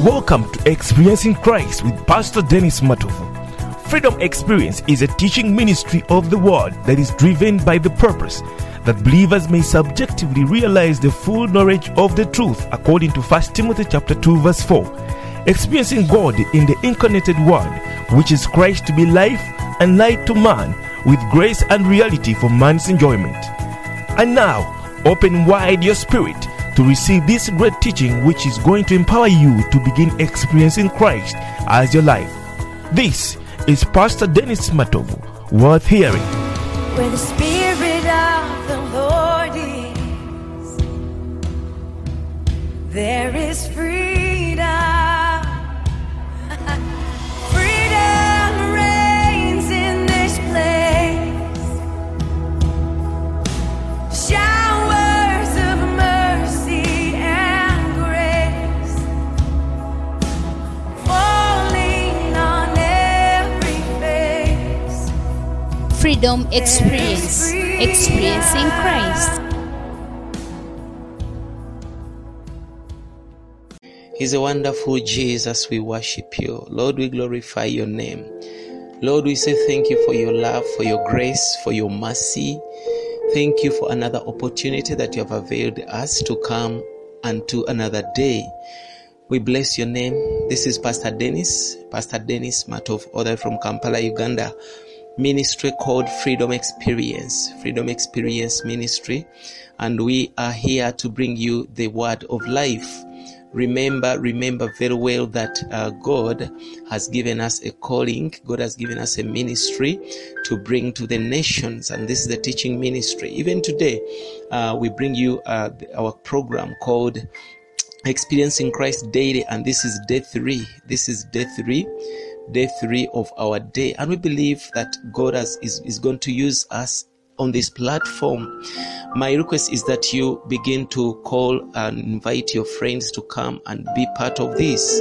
Welcome to Experiencing Christ with Pastor Dennis Matovu. Freedom Experience is a teaching ministry of the Word that is driven by the purpose that believers may subjectively realize the full knowledge of the truth according to 1 Timothy chapter 2 verse 4. Experiencing God in the incarnated Word, which is Christ to be life and light to man, with grace and reality for man's enjoyment. And now, open wide your spirit to receive this great teaching, which is going to empower you to begin experiencing Christ as your life. This is Pastor Dennis Matovu, worth hearing. Where the Spirit of the Lord is, there is freedom. Freedom Experience. Experiencing Christ. He's a wonderful Jesus. We worship you. Lord, we glorify your name. Lord, we say thank you for your love, for your grace, for your mercy. Thank you for another opportunity that you have availed us to come unto another day. We bless your name. This is Pastor Dennis, Pastor Dennis Matovu, other from Kampala, Uganda. Ministry called Freedom Experience, Freedom Experience Ministry. And we are here to bring you the word of life. Remember, remember very well that uh, God has given us a calling. God has given us a ministry to bring to the nations, and this is the teaching ministry. Even today, uh, we bring you uh, our program called Experiencing Christ Daily, and this is day three. This is day three, day three of our day, and we believe that God has, is, is going to use us on this platform. My request is that you begin to call and invite your friends to come and be part of this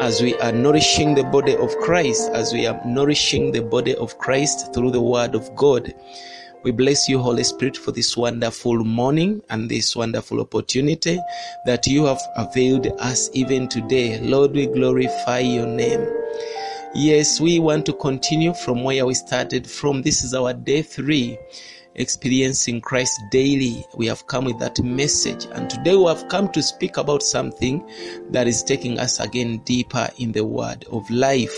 as we are nourishing the body of Christ, as we are nourishing the body of Christ through the word of God. We bless you, Holy Spirit, for this wonderful morning and this wonderful opportunity that you have availed us even today. Lord, we glorify your name. Yes, we want to continue from where we started from. This is our day three, experiencing Christ daily. We have come with that message, and today we have come to speak about something that is taking us again deeper in the word of life.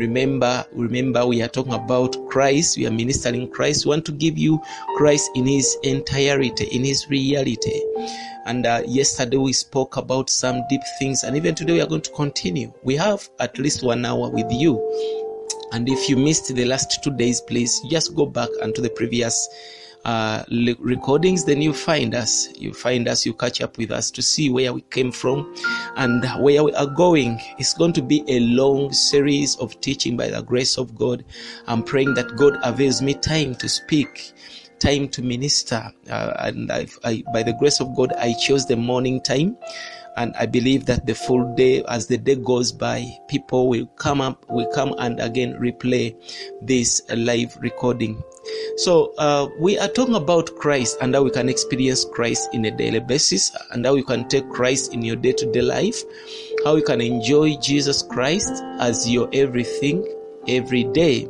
Remember, remember, we are talking about Christ. We are ministering Christ. We want to give you Christ in His entirety, in His reality. And uh, yesterday we spoke about some deep things, and even today we are going to continue. We have at least one hour with you. And if you missed the last two days, please just go back onto the previous uh, le- recordings. Then you find us. You find us. You catch up with us to see where we came from and where we are going. It's going to be a long series of teaching by the grace of God. I'm praying that God avails me time to speak time to minister uh, and I, I, by the grace of god i chose the morning time and i believe that the full day as the day goes by people will come up will come and again replay this live recording. So uh, we are talking about christ and how we can experience christ in a daily basis and how you can take christ in your day-to-day life how you can enjoy jesus christ as your everything every day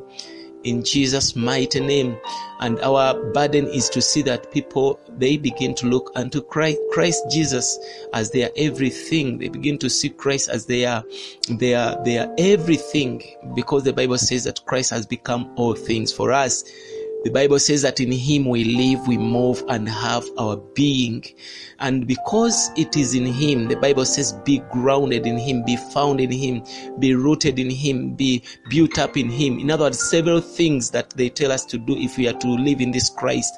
in Jesus' mighty name. And our burden is to see that people they begin to look unto Christ, Christ Jesus as their everything. They begin to see Christ as their their their everything because the Bible says that Christ has become all things for us. The Bible says that in Him we live, we move, and have our being. And because it is in Him, the Bible says, be grounded in Him, be found in Him, be rooted in Him, be built up in Him. In other words, several things that they tell us to do if we are to live in this Christ.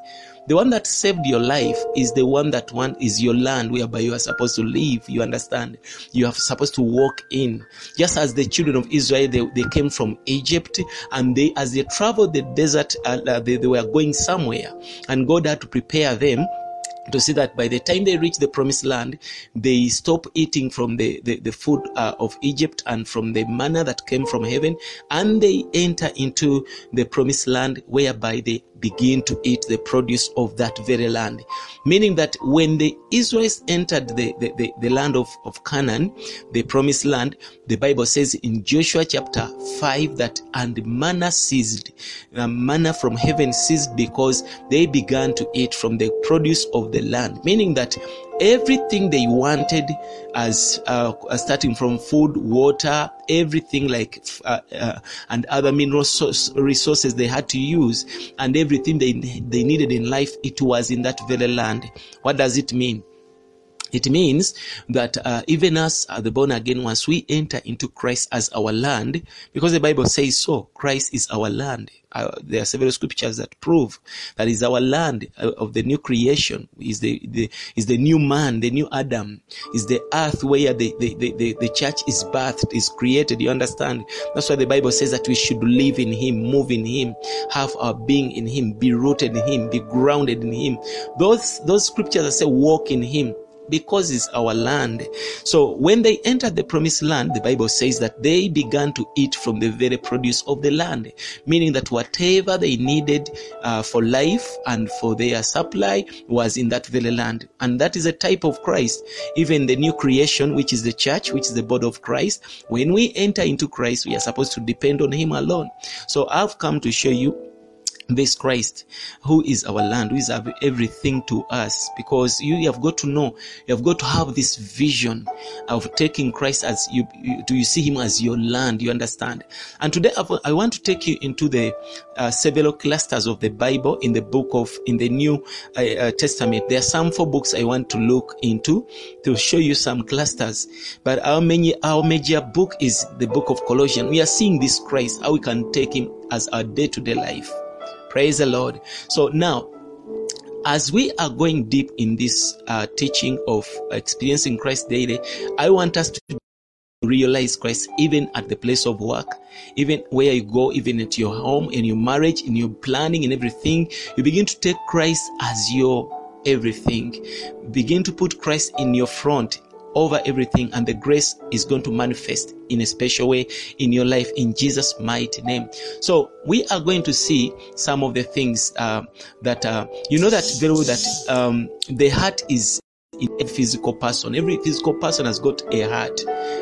The one that saved your life is the one that one is your land whereby you are supposed to live. You understand? You are supposed to walk in. Just as the children of Israel, they, they came from Egypt and they, as they traveled the desert, uh, they, they were going somewhere and God had to prepare them to see that by the time they reach the promised land, they stop eating from the, the, the food uh, of Egypt and from the manna that came from heaven, and they enter into the promised land whereby they begin to eat the produce of that very land. Meaning that when the Israelites entered the, the, the, the land of, of Canaan, the promised land, the Bible says in Joshua chapter 5 that and manna ceased. Uh, manna from heaven ceased because they began to eat from the produce of the land. Meaning that everything they wanted as uh, starting from food water everything like uh, uh, and other mineral source, resources they had to use and everything they they needed in life it was in that very land. What does it mean it means that uh, even us, uh, the born again once we enter into Christ as our land, because the Bible says so, Christ is our land. Uh, there are several scriptures that prove that is our land uh, of the new creation, is the, the is the new man, the new Adam, is the earth where the, the, the, the, the church is birthed, is created. You understand? That's why the Bible says that we should live in Him, move in Him, have our being in Him, be rooted in Him, be grounded in Him. Those those scriptures that say walk in Him because it's our land. So when they entered the promised land, the Bible says that they began to eat from the very produce of the land, meaning that whatever they needed uh, for life and for their supply was in that very land. And that is a type of Christ. Even the new creation, which is the church, which is the body of Christ, when we enter into Christ, we are supposed to depend on Him alone. So I've come to show you this Christ, who is our land, who is everything to us, because you have got to know, you have got to have this vision of taking Christ as you, you do you see Him as your land, you understand? And today I want to take you into the uh, several clusters of the Bible in the book of, in the New uh, uh, Testament. There are some four books I want to look into to show you some clusters, but our many, our major book is the book of Colossians. We are seeing this Christ, how we can take Him as our day to day life. Praise the Lord. So now, as we are going deep in this uh, teaching of experiencing Christ daily, I want us to realize Christ even at the place of work, even where you go, even at your home, in your marriage, in your planning, in everything. You begin to take Christ as your everything. Begin to put Christ in your front over everything and the grace is going to manifest in a special way in your life in Jesus mighty name. So we are going to see some of the things uh, that uh, you know that very well that um, the heart is in a physical person. Every physical person has got a heart,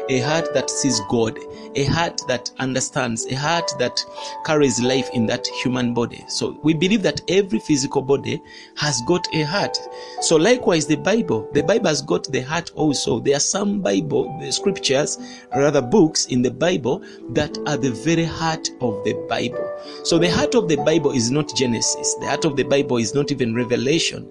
a heart that sees God, a heart that understands, a heart that carries life in that human body. So we believe that every physical body has got a heart. So likewise, the Bible, the Bible has got the heart also. There are some Bible the scriptures, rather books in the Bible that are the very heart of the Bible. So the heart of the Bible is not Genesis. The heart of the Bible is not even Revelation.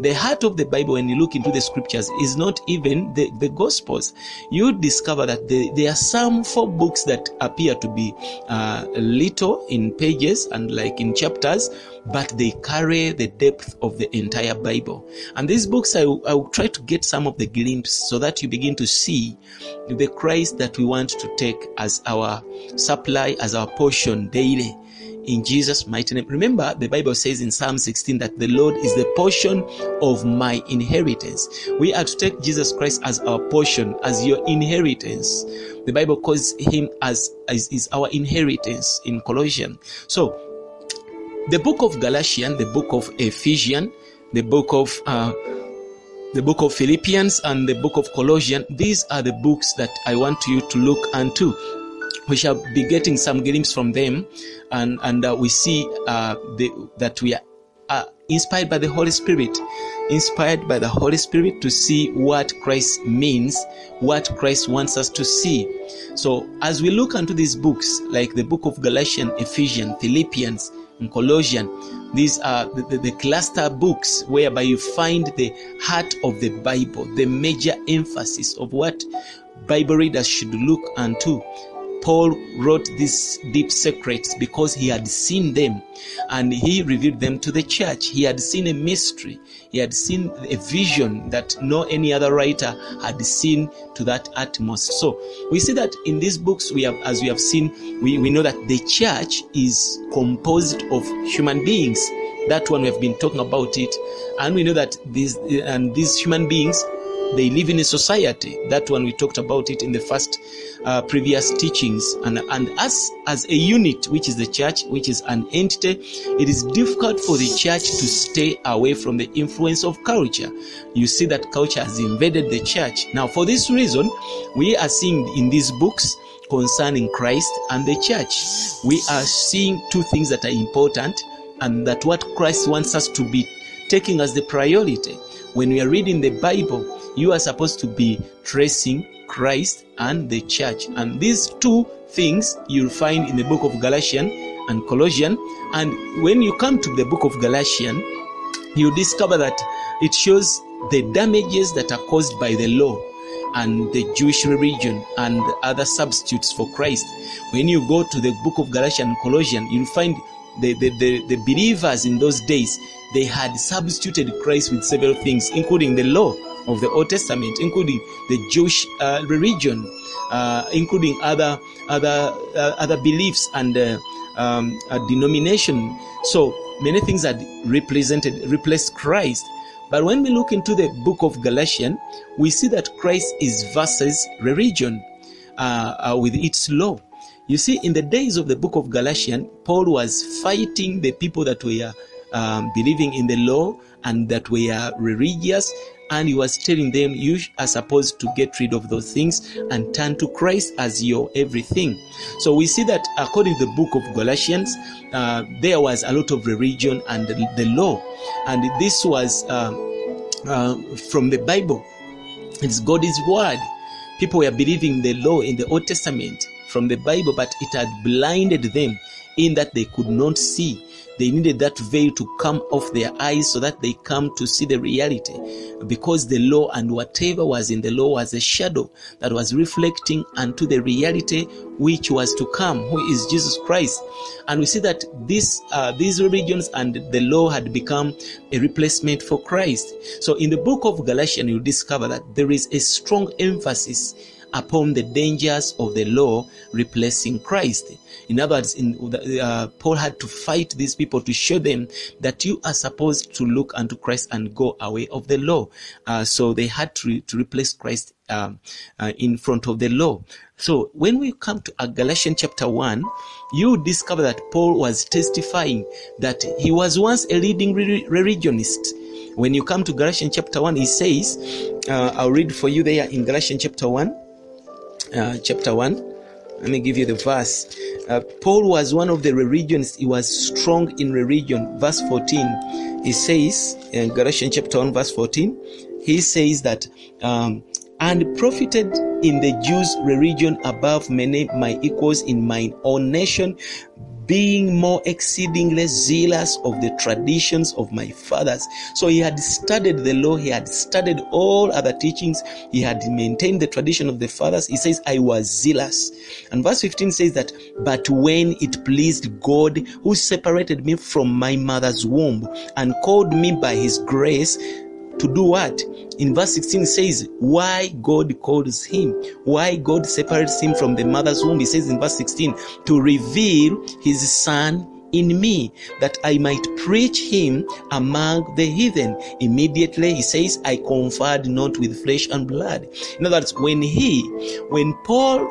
The heart of the Bible, when you look into the scriptures, is not even the, the Gospels. You discover that the, there are some four books that appear to be uh, little in pages and like in chapters, but they carry the depth of the entire Bible. And these books, I, I will try to get some of the glimpse so that you begin to see the Christ that we want to take as our supply, as our portion daily in Jesus' mighty name. Remember, the Bible says in Psalm 16 that the Lord is the portion of my inheritance. We are to take Jesus Christ as our portion, as your inheritance. The Bible calls him as, as is our inheritance in Colossians. So, the book of Galatians, the book of Ephesians, the book of uh, the book of Philippians and the book of Colossians, these are the books that I want you to look unto we shall be getting some glimpse from them and and uh, we see uh, the, that we are uh, inspired by the holy spirit inspired by the holy spirit to see what christ means what christ wants us to see. So as we look into these books like the book of galatians ephesians philippians and colossians these are the, the, the cluster books whereby you find the heart of the bible the major emphasis of what bible readers should look unto Paul wrote these deep secrets because he had seen them and he revealed them to the church. He had seen a mystery. He had seen a vision that no any other writer had seen to that utmost. So we see that in these books we have, as we have seen, we, we know that the church is composed of human beings. That one we have been talking about it. And we know that these, and these human beings they live in a society. That one we talked about it in the first uh, previous teachings. And, and us as a unit, which is the church, which is an entity, it is difficult for the church to stay away from the influence of culture. You see that culture has invaded the church. Now, for this reason, we are seeing in these books concerning Christ and the church, we are seeing two things that are important and that what Christ wants us to be taking as the priority. When we are reading the Bible, you are supposed to be tracing Christ and the church. And these two things you'll find in the book of Galatians and Colossians. And when you come to the book of Galatians, you discover that it shows the damages that are caused by the law and the Jewish religion and other substitutes for Christ. When you go to the book of Galatians and Colossians, you'll find the, the, the, the believers in those days, they had substituted Christ with several things, including the law of the Old Testament, including the Jewish uh, religion, uh, including other other uh, other beliefs and uh, um, denomination. So many things had represented replaced Christ. But when we look into the book of Galatians, we see that Christ is versus religion uh, uh, with its law. You see, in the days of the book of Galatians, Paul was fighting the people that were um, believing in the law and that were religious and he was telling them you are supposed to get rid of those things and turn to christ as your everything. So we see that according to the book of galatians uh, there was a lot of religion and the, the law. And this was uh, uh, from the bible. It's god's word. People were believing the law in the old testament from the bible but it had blinded them in that they could not see they needed that veil to come off their eyes so that they come to see the reality. Because the law and whatever was in the law was a shadow that was reflecting unto the reality which was to come, who is Jesus Christ. And we see that this, uh, these religions and the law had become a replacement for Christ. So in the book of Galatians, you discover that there is a strong emphasis upon the dangers of the law replacing Christ. In other words, in, uh, Paul had to fight these people to show them that you are supposed to look unto Christ and go away of the law. Uh, so they had to, to replace Christ um, uh, in front of the law. So when we come to uh, Galatians chapter 1, you discover that Paul was testifying that he was once a leading re- religionist. When you come to Galatians chapter 1, he says, uh, I'll read for you there in Galatians chapter 1, uh, chapter 1. Let me give you the verse. Uh, Paul was one of the religions, he was strong in religion. Verse 14, he says, in Galatians chapter 1, verse 14, he says that, um, and profited in the Jews' religion above many my equals in mine own nation, being more exceedingly zealous of the traditions of my fathers. So he had studied the law, he had studied all other teachings, he had maintained the tradition of the fathers. He says, I was zealous. And verse 15 says that, but when it pleased God who separated me from my mother's womb and called me by his grace, to do what? In verse 16 says, why God calls him, why God separates him from the mother's womb. He says in verse 16, to reveal his son in me that I might preach him among the heathen. Immediately he says, I conferred not with flesh and blood. In other words, when he, when Paul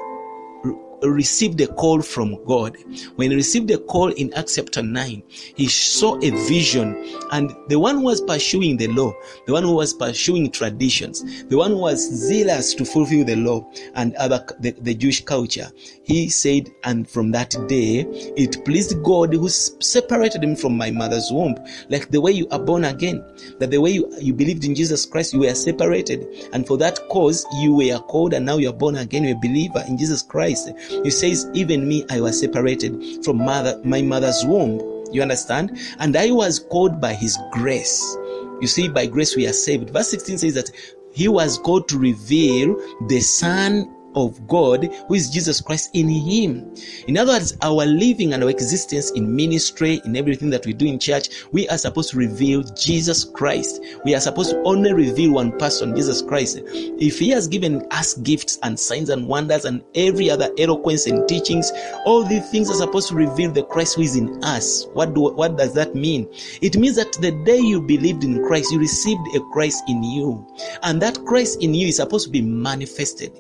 received a call from God. When he received a call in Acts chapter 9, he saw a vision. And the one who was pursuing the law, the one who was pursuing traditions, the one who was zealous to fulfill the law and other the, the Jewish culture, he said, and from that day it pleased God who separated him from my mother's womb. Like the way you are born again, that the way you, you believed in Jesus Christ, you were separated. And for that cause, you were called and now you are born again, you're a believer in Jesus Christ. He says, Even me, I was separated from mother, my mother's womb. You understand? And I was called by his grace. You see, by grace we are saved. Verse 16 says that he was called to reveal the Son of God, who is Jesus Christ in Him. In other words, our living and our existence in ministry, in everything that we do in church, we are supposed to reveal Jesus Christ. We are supposed to only reveal one person, Jesus Christ. If He has given us gifts and signs and wonders and every other eloquence and teachings, all these things are supposed to reveal the Christ who is in us. What do what does that mean? It means that the day you believed in Christ, you received a Christ in you, and that Christ in you is supposed to be manifested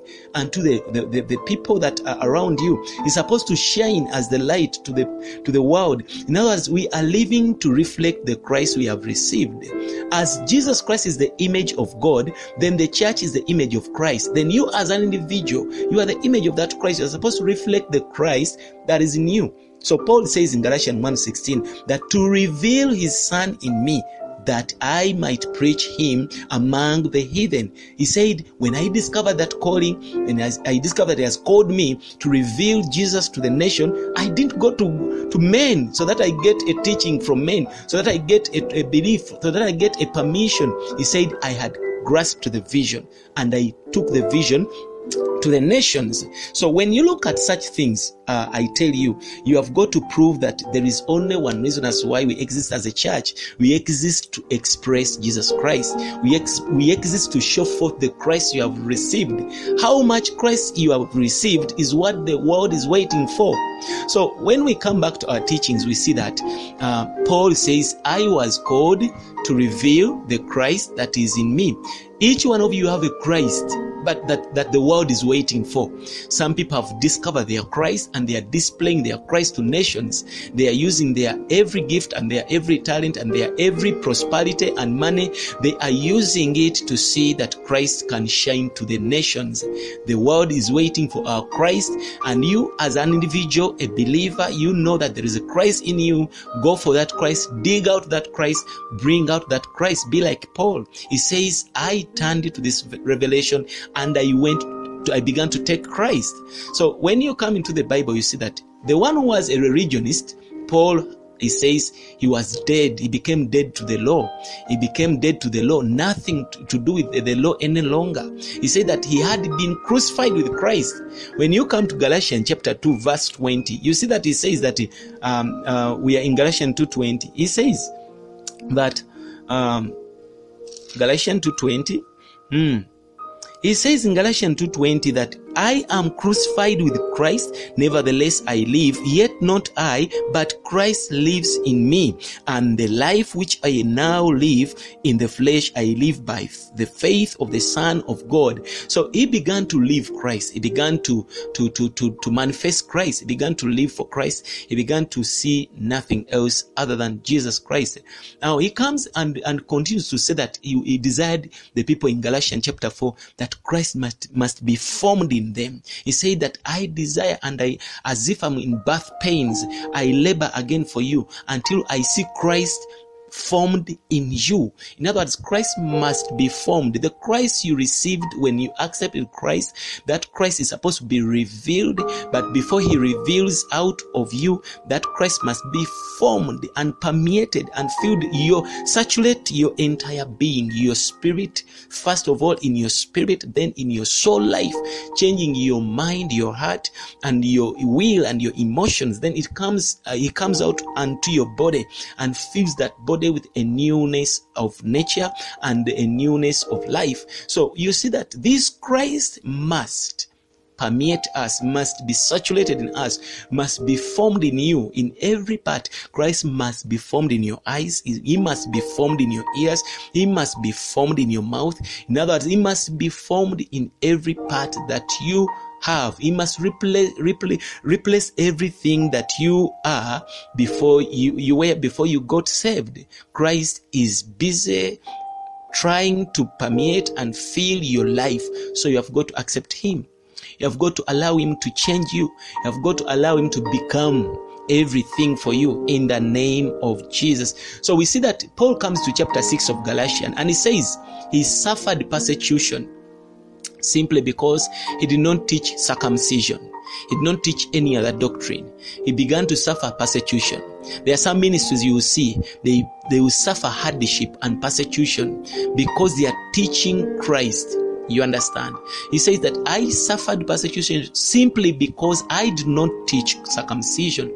unto the, the, the, the people that are around you. Is supposed to shine as the light to the to the world. In other words, we are living to reflect the Christ we have received. As Jesus Christ is the image of God, then the church is the image of Christ. Then you as an individual, you are the image of that Christ. You are supposed to reflect the Christ that is in you. So Paul says in Galatians 1:16 that to reveal his son in me that I might preach him among the heathen. He said, when I discovered that calling and as I discovered he has called me to reveal Jesus to the nation, I didn't go to, to men so that I get a teaching from men, so that I get a, a belief, so that I get a permission. He said, I had grasped the vision and I took the vision to the nations. So when you look at such things, uh, I tell you, you have got to prove that there is only one reason as why we exist as a church. We exist to express Jesus Christ. We, ex- we exist to show forth the Christ you have received. How much Christ you have received is what the world is waiting for. So when we come back to our teachings, we see that uh, Paul says, I was called to reveal the Christ that is in me. Each one of you have a Christ that, that the world is waiting for. Some people have discovered their Christ and they are displaying their Christ to nations. They are using their every gift and their every talent and their every prosperity and money. They are using it to see that Christ can shine to the nations. The world is waiting for our Christ and you as an individual, a believer, you know that there is a Christ in you. Go for that Christ, dig out that Christ, bring out that Christ. Be like Paul. He says, I turned to this revelation and I went to, I began to take Christ. So when you come into the Bible, you see that the one who was a religionist, Paul, he says he was dead. He became dead to the law. He became dead to the law. Nothing to, to do with the law any longer. He said that he had been crucified with Christ. When you come to Galatians chapter 2 verse 20, you see that he says that um, uh, we are in Galatians 2.20. He says that um, Galatians 2.20, hmm, he says in Galatians 2:20 that I am crucified with Christ, nevertheless I live, yet not I, but Christ lives in me. And the life which I now live in the flesh, I live by the faith of the Son of God. So he began to live Christ. He began to, to, to, to, to manifest Christ. He began to live for Christ. He began to see nothing else other than Jesus Christ. Now he comes and, and continues to say that he, he desired the people in Galatians chapter 4 that Christ must, must be formed in them. He said that I desire and I, as if I'm in birth pains, I labor again for you until I see Christ formed in you. In other words, Christ must be formed. The Christ you received when you accepted Christ, that Christ is supposed to be revealed, but before he reveals out of you, that Christ must be formed and permeated and filled your saturate your entire being, your spirit, first of all in your spirit, then in your soul life, changing your mind, your heart, and your will and your emotions. Then it comes, uh, it comes out unto your body and fills that body with a newness of nature and a newness of life. So you see that this Christ must permeate us, must be saturated in us, must be formed in you in every part. Christ must be formed in your eyes. He must be formed in your ears. He must be formed in your mouth. In other words, he must be formed in every part that you have. He must replace, replace, replace everything that you are before you, you were, before you got saved. Christ is busy trying to permeate and fill your life. So you have got to accept Him. You have got to allow Him to change you. You have got to allow Him to become everything for you in the name of Jesus. So we see that Paul comes to chapter 6 of Galatians and he says he suffered persecution simply because he did not teach circumcision. He did not teach any other doctrine. He began to suffer persecution. There are some ministries you will see, they, they will suffer hardship and persecution because they are teaching Christ You understand? He says that I suffered persecution simply because I did not teach circumcision.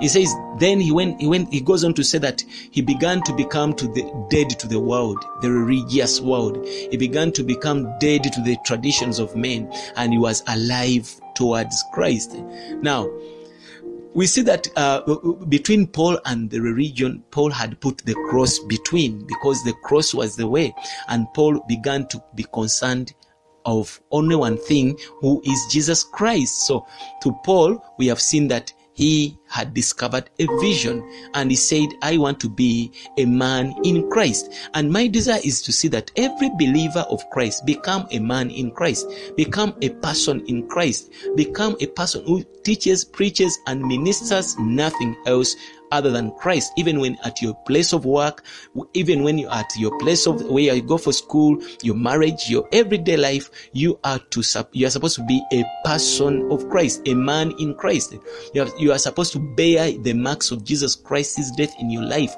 He says, then he went, he went, he goes on to say that he began to become to the dead to the world, the religious world. He began to become dead to the traditions of men and he was alive towards Christ. Now, we see that uh, between Paul and the religion, Paul had put the cross between because the cross was the way, and Paul began to be concerned of only one thing, who is Jesus Christ. So, to Paul, we have seen that he had discovered a vision and he said, I want to be a man in Christ. And my desire is to see that every believer of Christ become a man in Christ, become a person in Christ, become a person who teaches, preaches, and ministers nothing else other than Christ, even when at your place of work, even when you're at your place of where you go for school, your marriage, your everyday life, you are to, you are supposed to be a person of Christ, a man in Christ. You are, you are supposed to bear the marks of Jesus Christ's death in your life.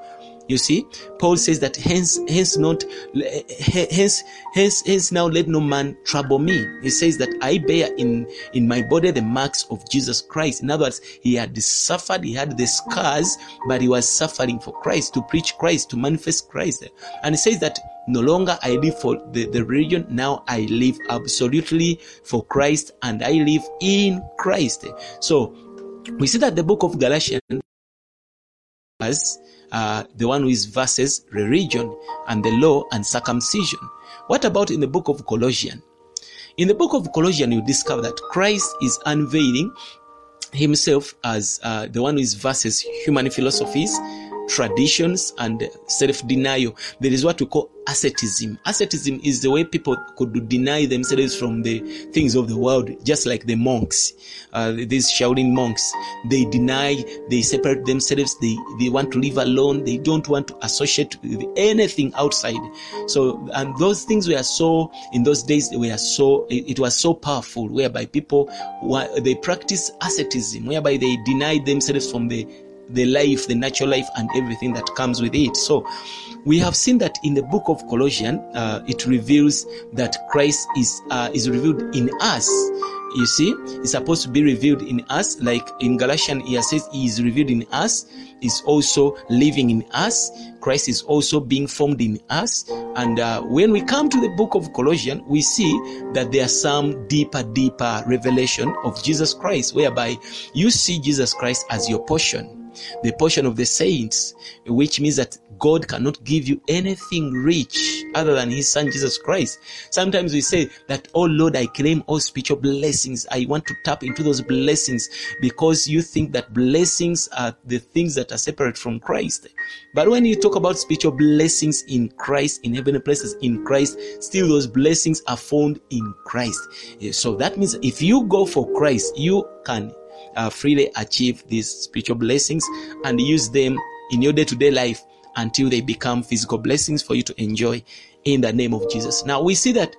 You see, Paul says that hence, hence not, eh, eh, hence, hence, hence now let no man trouble me. He says that I bear in, in my body the marks of Jesus Christ. In other words, he had suffered, he had the scars, but he was suffering for Christ, to preach Christ, to manifest Christ. And he says that no longer I live for the, the religion, now I live absolutely for Christ and I live in Christ. So, we see that the book of Galatians as uh, the one who is versus religion and the law and circumcision. What about in the book of Colossians? In the book of Colossians, you discover that Christ is unveiling himself as uh, the one who is versus human philosophies, traditions and self-denial. There is what we call asceticism. Asceticism is the way people could deny themselves from the things of the world, just like the monks, uh, these Shaolin monks. They deny, they separate themselves, they, they want to live alone, they don't want to associate with anything outside. So, and those things were so, in those days, were so, it, it was so powerful, whereby people, they practice asceticism, whereby they deny themselves from the the life, the natural life, and everything that comes with it. So, we have seen that in the book of Colossians, uh, it reveals that Christ is uh, is revealed in us. You see, it's supposed to be revealed in us, like in Galatians, he says he is revealed in us, is also living in us. Christ is also being formed in us. And uh, when we come to the book of Colossians, we see that there are some deeper, deeper revelation of Jesus Christ, whereby you see Jesus Christ as your portion the portion of the saints, which means that God cannot give you anything rich other than His Son Jesus Christ. Sometimes we say that, Oh Lord, I claim all spiritual blessings. I want to tap into those blessings because you think that blessings are the things that are separate from Christ. But when you talk about spiritual blessings in Christ, in heavenly places in Christ, still those blessings are found in Christ. So that means if you go for Christ, you can uh, freely achieve these spiritual blessings and use them in your day to day life until they become physical blessings for you to enjoy in the name of Jesus. Now we see that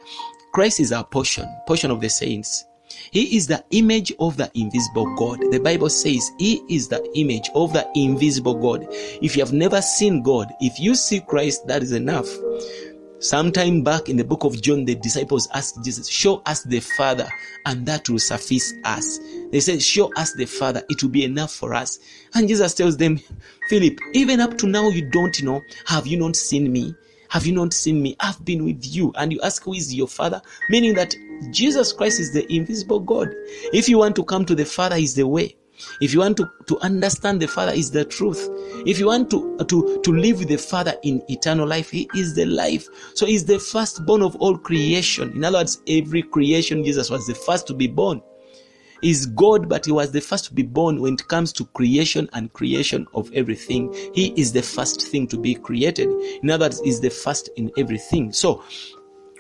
Christ is our portion, portion of the saints. He is the image of the invisible God. The Bible says He is the image of the invisible God. If you have never seen God, if you see Christ, that is enough. Sometime back in the book of John, the disciples asked Jesus, Show us the Father, and that will suffice us. They said, Show us the Father, it will be enough for us. And Jesus tells them, Philip, even up to now, you don't know. Have you not seen me? Have you not seen me? I've been with you. And you ask, Who is your Father? Meaning that Jesus Christ is the invisible God. If you want to come to the Father, He's the way. If you want to, to understand the Father is the truth. If you want to, to, to live with the Father in eternal life, He is the life. So He's the firstborn of all creation. In other words, every creation, Jesus was the first to be born. He's God, but He was the first to be born when it comes to creation and creation of everything. He is the first thing to be created. In other words, He's the first in everything. So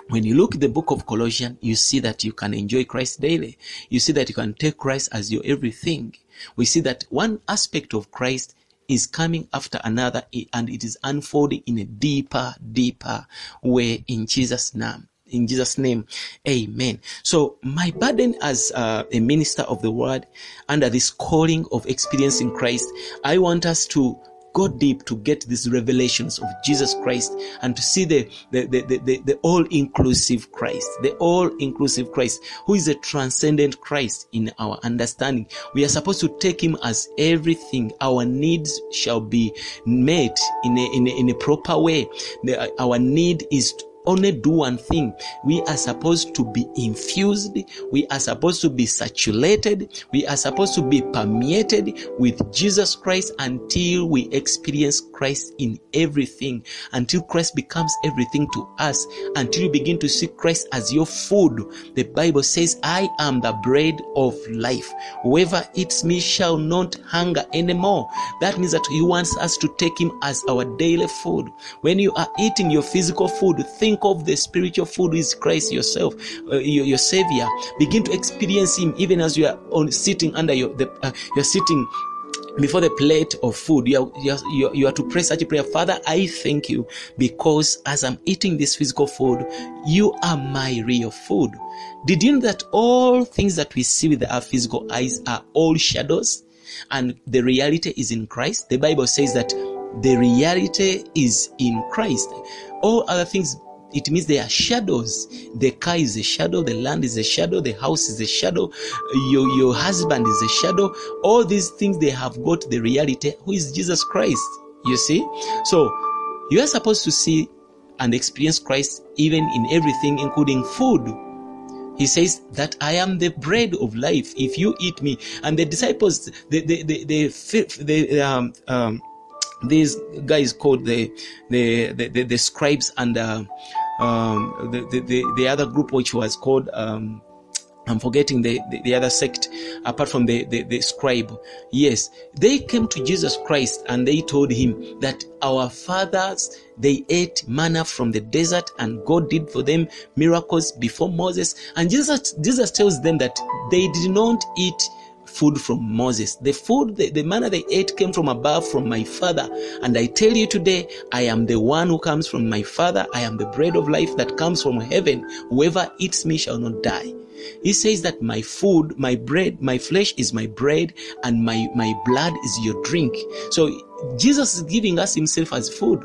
when you look at the book of Colossians, you see that you can enjoy Christ daily. You see that you can take Christ as your everything we see that one aspect of Christ is coming after another and it is unfolding in a deeper, deeper way in Jesus' name. In Jesus' name, amen. So, my burden as uh, a minister of the word under this calling of experiencing Christ, I want us to go deep to get these revelations of Jesus Christ and to see the, the, the, the, the, the all inclusive Christ, the all inclusive Christ, who is a transcendent Christ in our understanding. We are supposed to take him as everything. Our needs shall be met in a, in a, in a proper way. The, our need is only do one thing. We are supposed to be infused. We are supposed to be saturated. We are supposed to be permeated with Jesus Christ until we experience Christ in everything, until Christ becomes everything to us, until you begin to see Christ as your food. The Bible says, I am the bread of life. Whoever eats me shall not hunger anymore. That means that he wants us to take him as our daily food. When you are eating your physical food, think of the spiritual food is Christ yourself, uh, your, your Savior. Begin to experience Him even as you are on sitting under your, the, uh, you're sitting before the plate of food, you are, you, are, you are to pray such a prayer. Father, I thank you because as I'm eating this physical food, you are my real food. Did you know that all things that we see with our physical eyes are all shadows and the reality is in Christ? The Bible says that the reality is in Christ. All other things it means they are shadows. The car is a shadow, the land is a shadow, the house is a shadow, your, your husband is a shadow. All these things they have got the reality, who is Jesus Christ. You see? So you are supposed to see and experience Christ even in everything, including food. He says that I am the bread of life. If you eat me, and the disciples, the the the the, the um, um, these guys called the the the, the, the scribes and uh, um, the, the, the, the other group which was called um, I'm forgetting the, the, the, other sect apart from the, the, the scribe. Yes, they came to Jesus Christ and they told him that our fathers, they ate manna from the desert and God did for them miracles before Moses. And Jesus, Jesus tells them that they did not eat food from Moses. The food, the, the manna they ate came from above from my father. And I tell you today, I am the one who comes from my father. I am the bread of life that comes from heaven. Whoever eats me shall not die. He says that my food, my bread, my flesh is my bread and my, my blood is your drink. So Jesus is giving us himself as food.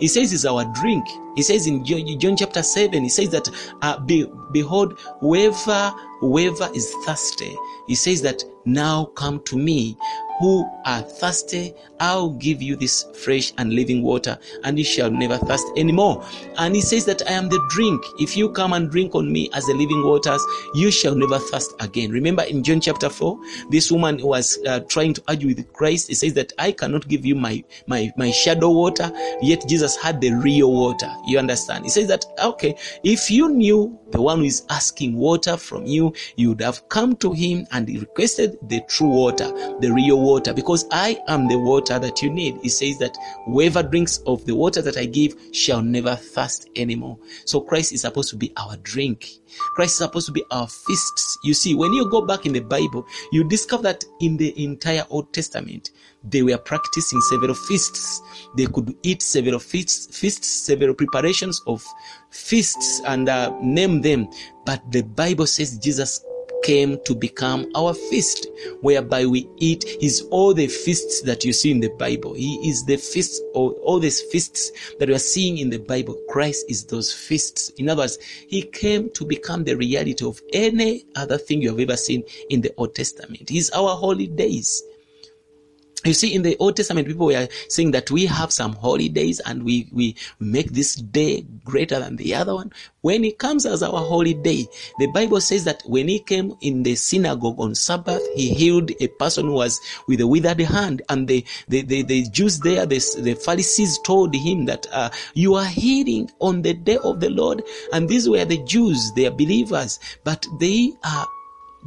He says it's our drink. He says in John chapter 7, he says that, uh, be, behold, whoever, whoever is thirsty, he says that now come to me who are thirsty, I'll give you this fresh and living water, and you shall never thirst anymore. And he says that I am the drink. If you come and drink on me as the living waters, you shall never thirst again. Remember in John chapter 4, this woman was uh, trying to argue with Christ. He says that I cannot give you my, my, my shadow water, yet Jesus had the real water. You understand? He says that, okay, if you knew the one who is asking water from you, you would have come to him and requested the true water, the real water, because I am the water that you need. He says that whoever drinks of the water that I give shall never thirst anymore. So Christ is supposed to be our drink. Christ is supposed to be our feasts. You see, when you go back in the Bible, you discover that in the entire Old Testament, they were practicing several feasts. They could eat several feasts, feasts several preparations of feasts and uh, name them. But the Bible says Jesus came to become our feast, whereby we eat. Is all the feasts that you see in the Bible. He is the feast, all, all these feasts that we are seeing in the Bible. Christ is those feasts. In other words, He came to become the reality of any other thing you have ever seen in the Old Testament. He's our holy days. You see, in the Old Testament, people were saying that we have some holidays and we, we make this day greater than the other one. When it comes as our holiday, the Bible says that when he came in the synagogue on Sabbath, he healed a person who was with a withered hand. And the, the, the, the Jews there, the, the Pharisees told him that uh, you are healing on the day of the Lord. And these were the Jews, they are believers, but they are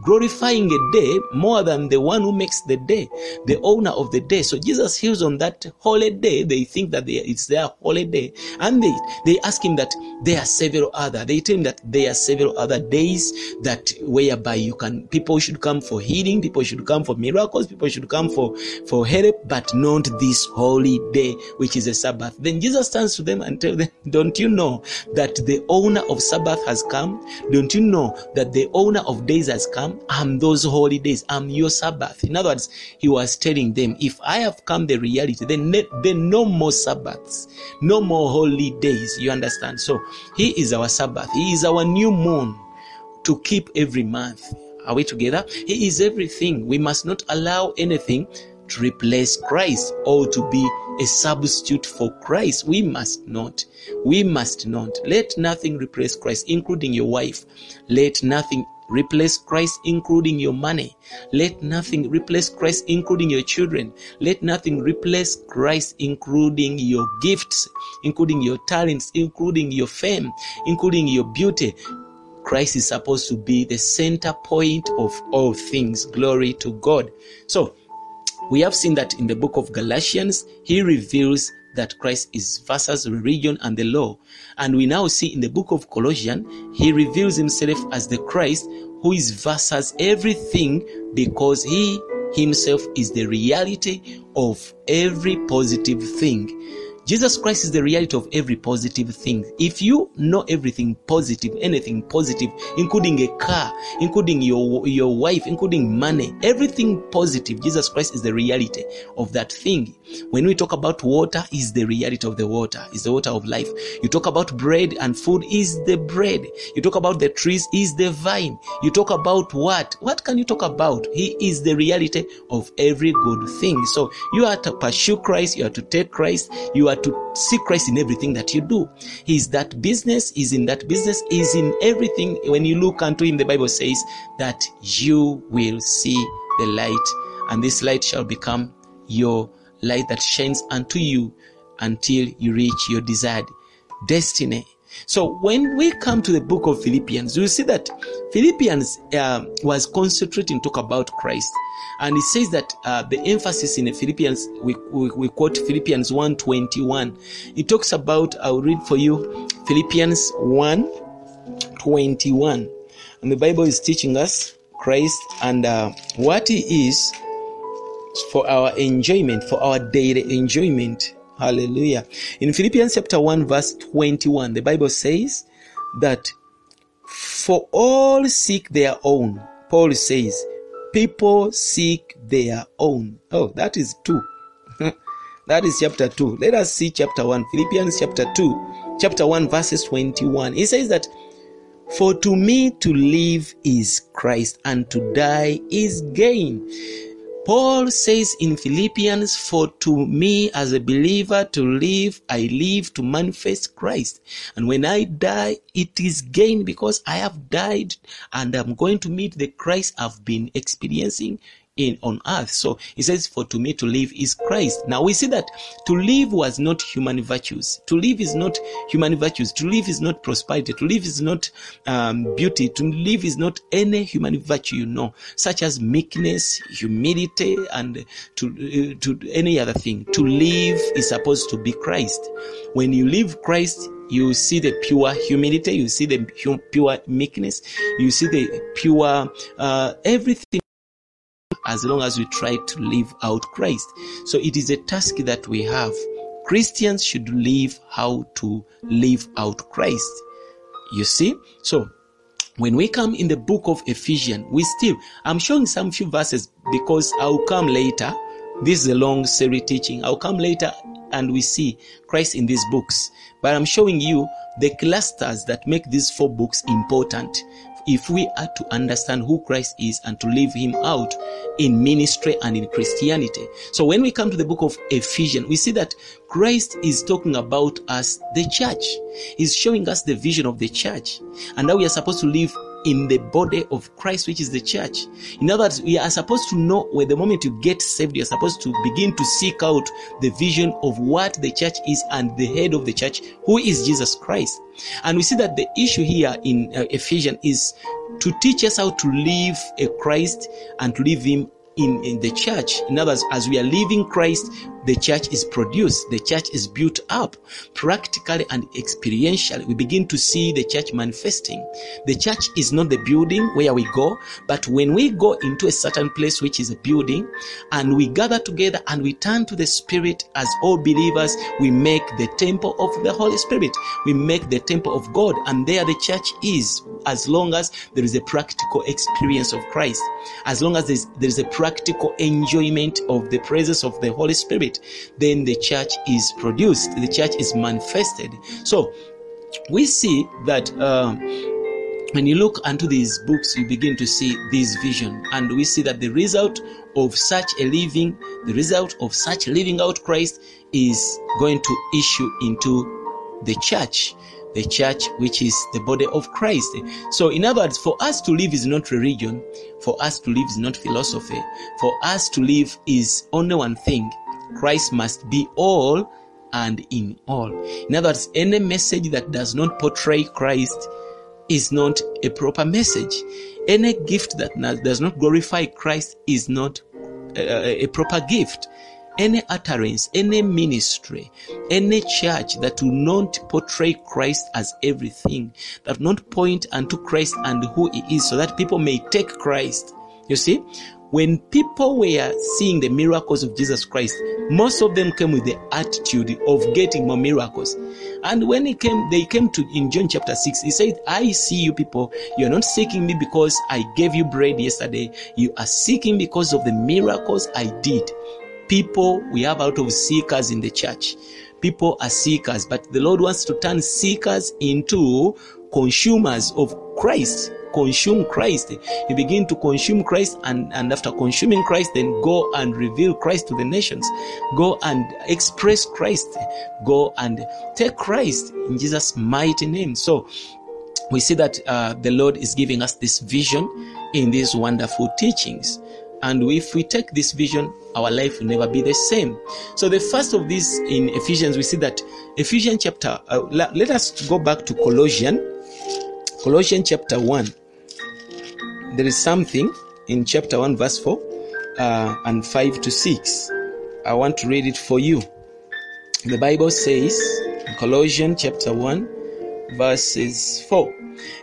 glorifying a day more than the one who makes the day, the owner of the day. So Jesus heals on that holy day. They think that they, it's their holy day. And they, they ask him that there are several other, they tell him that there are several other days that whereby you can, people should come for healing, people should come for miracles, people should come for, for help, but not this holy day, which is a Sabbath. Then Jesus turns to them and tells them, don't you know that the owner of Sabbath has come? Don't you know that the owner of days has come? Come, I'm those holy days. I'm your Sabbath. In other words, he was telling them, if I have come the reality, then, then no more Sabbaths, no more holy days. You understand? So he is our Sabbath. He is our new moon to keep every month. Are we together? He is everything. We must not allow anything to replace Christ or to be a substitute for Christ. We must not. We must not. Let nothing replace Christ, including your wife. Let nothing replace Christ, including your money. Let nothing replace Christ, including your children. Let nothing replace Christ, including your gifts, including your talents, including your fame, including your beauty. Christ is supposed to be the center point of all things. Glory to God. So, we have seen that in the book of Galatians, he reveals that Christ is versus religion and the law. And we now see in the book of Colossians, he reveals himself as the Christ who is versus everything because he himself is the reality of every positive thing. Jesus Christ is the reality of every positive thing. If you know everything positive, anything positive, including a car, including your, your wife, including money, everything positive, Jesus Christ is the reality of that thing. When we talk about water, is the reality of the water, is the water of life. You talk about bread and food, is the bread. You talk about the trees, is the vine. You talk about what? What can you talk about? He is the reality of every good thing. So you are to pursue Christ, you are to take Christ, you are to see Christ in everything that you do. He's that business, is in that business, is in everything. When you look unto him, the Bible says that you will see the light, and this light shall become your light that shines unto you until you reach your desired destiny. So when we come to the book of Philippians, you see that Philippians uh, was concentrating talk about Christ. And it says that uh, the emphasis in Philippians, we, we, we quote Philippians 1.21. It talks about, I'll read for you, Philippians 1.21. And the Bible is teaching us Christ and uh, what he is for our enjoyment, for our daily enjoyment. Hallelujah. In Philippians chapter 1 verse 21, the Bible says that for all seek their own. Paul says, people seek their own. Oh, that is 2. that is chapter 2. Let us see chapter 1. Philippians chapter 2, chapter 1 verses 21. He says that for to me to live is Christ and to die is gain. Paul says in Philippians, For to me as a believer to live, I live to manifest Christ. And when I die, it is gain because I have died and I'm going to meet the Christ I've been experiencing in on earth. So he says, For to me to live is Christ. Now we see that to live was not human virtues. To live is not human virtues. To live is not prosperity. To live is not um, beauty. To live is not any human virtue you know, such as meekness, humility, and to uh, to any other thing. To live is supposed to be Christ. When you live Christ, you see the pure humility, you see the pure meekness, you see the pure uh, everything as long as we try to live out Christ. So it is a task that we have. Christians should live how to live out Christ. You see? So when we come in the book of Ephesians, we still, I'm showing some few verses because I'll come later. This is a long series teaching. I'll come later and we see Christ in these books. But I'm showing you the clusters that make these four books important if we are to understand who Christ is and to live him out in ministry and in Christianity. So when we come to the book of Ephesians, we see that Christ is talking about us, the church. He's showing us the vision of the church. And now we are supposed to live in the body of Christ, which is the church. In other words, we are supposed to know where the moment you get saved, you're supposed to begin to seek out the vision of what the church is and the head of the church, who is Jesus Christ. And we see that the issue here in uh, Ephesians is to teach us how to live a Christ and to live Him in, in the church. In other words, as we are living Christ, the church is produced, the church is built up practically and experientially. We begin to see the church manifesting. The church is not the building where we go, but when we go into a certain place, which is a building, and we gather together and we turn to the Spirit as all believers, we make the temple of the Holy Spirit. We make the temple of God, and there the church is. as long as there is a practical experience of Christ, as long as there's, there's a practical enjoyment of the presence of the Holy Spirit, then the church is produced, the church is manifested. So we see that. Uh, when you look into these books, you begin to see this vision, and we see that the result of such a living, the result of such living out Christ is going to issue into the church, the church which is the body of Christ. So, in other words, for us to live is not religion, for us to live is not philosophy, for us to live is only one thing Christ must be all and in all. In other words, any message that does not portray Christ is not a proper message. Any gift that does not glorify Christ is not a, a proper gift. Any utterance, any ministry, any church that will not portray Christ as everything, that will not point unto Christ and who He is, so that people may take Christ. You see, when people were seeing the miracles of Jesus Christ, most of them came with the attitude of getting more miracles. And when he came, they came to in John chapter 6, he said, I see you people, you're not seeking me because I gave you bread yesterday. You are seeking because of the miracles I did. People, we have a lot of seekers in the church. People are seekers, but the Lord wants to turn seekers into consumers of Christ consume Christ. You begin to consume Christ, and, and after consuming Christ, then go and reveal Christ to the nations. Go and express Christ. Go and take Christ in Jesus' mighty name. So, we see that uh, the Lord is giving us this vision in these wonderful teachings. And if we take this vision, our life will never be the same. So, the first of these in Ephesians, we see that Ephesians chapter, uh, let us go back to Colossians, Colossians chapter 1 there is something in chapter 1, verse 4 uh, and 5 to 6. I want to read it for you. The Bible says, in Colossians chapter 1, verses 4,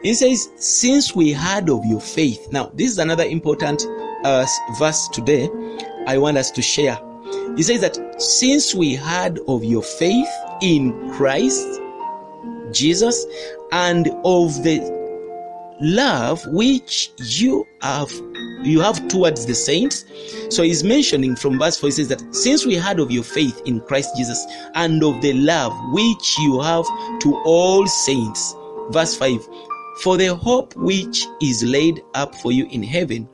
it says, Since we heard of your faith. Now, this is another important uh, verse today I want us to share. He says that since we heard of your faith in Christ Jesus and of the love which you have you have towards the saints so he's mentioning from verse 4 he says that since we heard of your faith in christ jesus and of the love which you have to all saints verse 5 for the hope which is laid up for you in heaven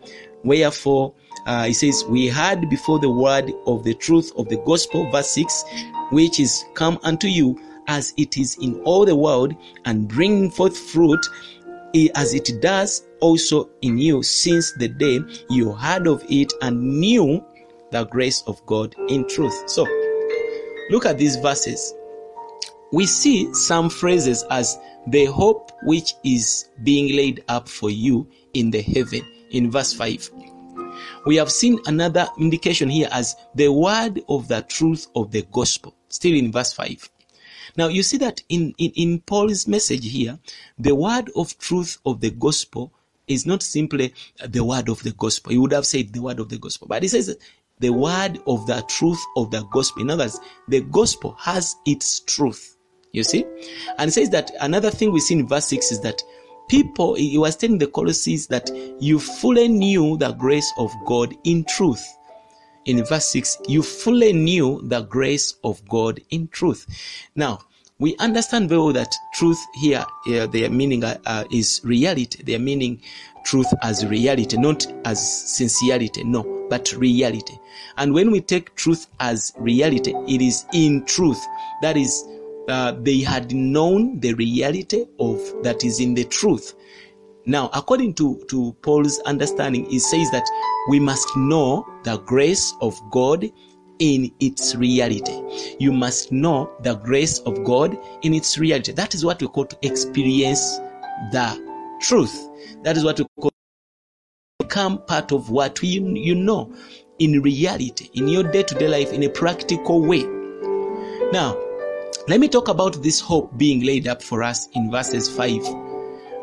wherefore uh, he says we heard before the word of the truth of the gospel verse 6 which is come unto you as it is in all the world and bringing forth fruit as it does also in you since the day you heard of it and knew the grace of God in truth. So, look at these verses. We see some phrases as the hope which is being laid up for you in the heaven in verse 5. We have seen another indication here as the word of the truth of the gospel, still in verse 5. Now you see that in, in, in Paul's message here, the word of truth of the gospel is not simply the word of the gospel. He would have said the word of the gospel, but he says the word of the truth of the gospel. In other words, the gospel has its truth. You see? And it says that another thing we see in verse 6 is that people, he was telling the Colossians that you fully knew the grace of God in truth in verse 6, you fully knew the grace of God in truth. Now, we understand very well that truth here, uh, their meaning uh, uh, is reality. Their meaning truth as reality, not as sincerity, no, but reality. And when we take truth as reality, it is in truth. That is, uh, they had known the reality of that is in the truth. Now, according to, to Paul's understanding, he says that we must know the grace of God in its reality. You must know the grace of God in its reality. That is what we call to experience the truth. That is what we call become part of what you, you know in reality, in your day to day life, in a practical way. Now, let me talk about this hope being laid up for us in verses 5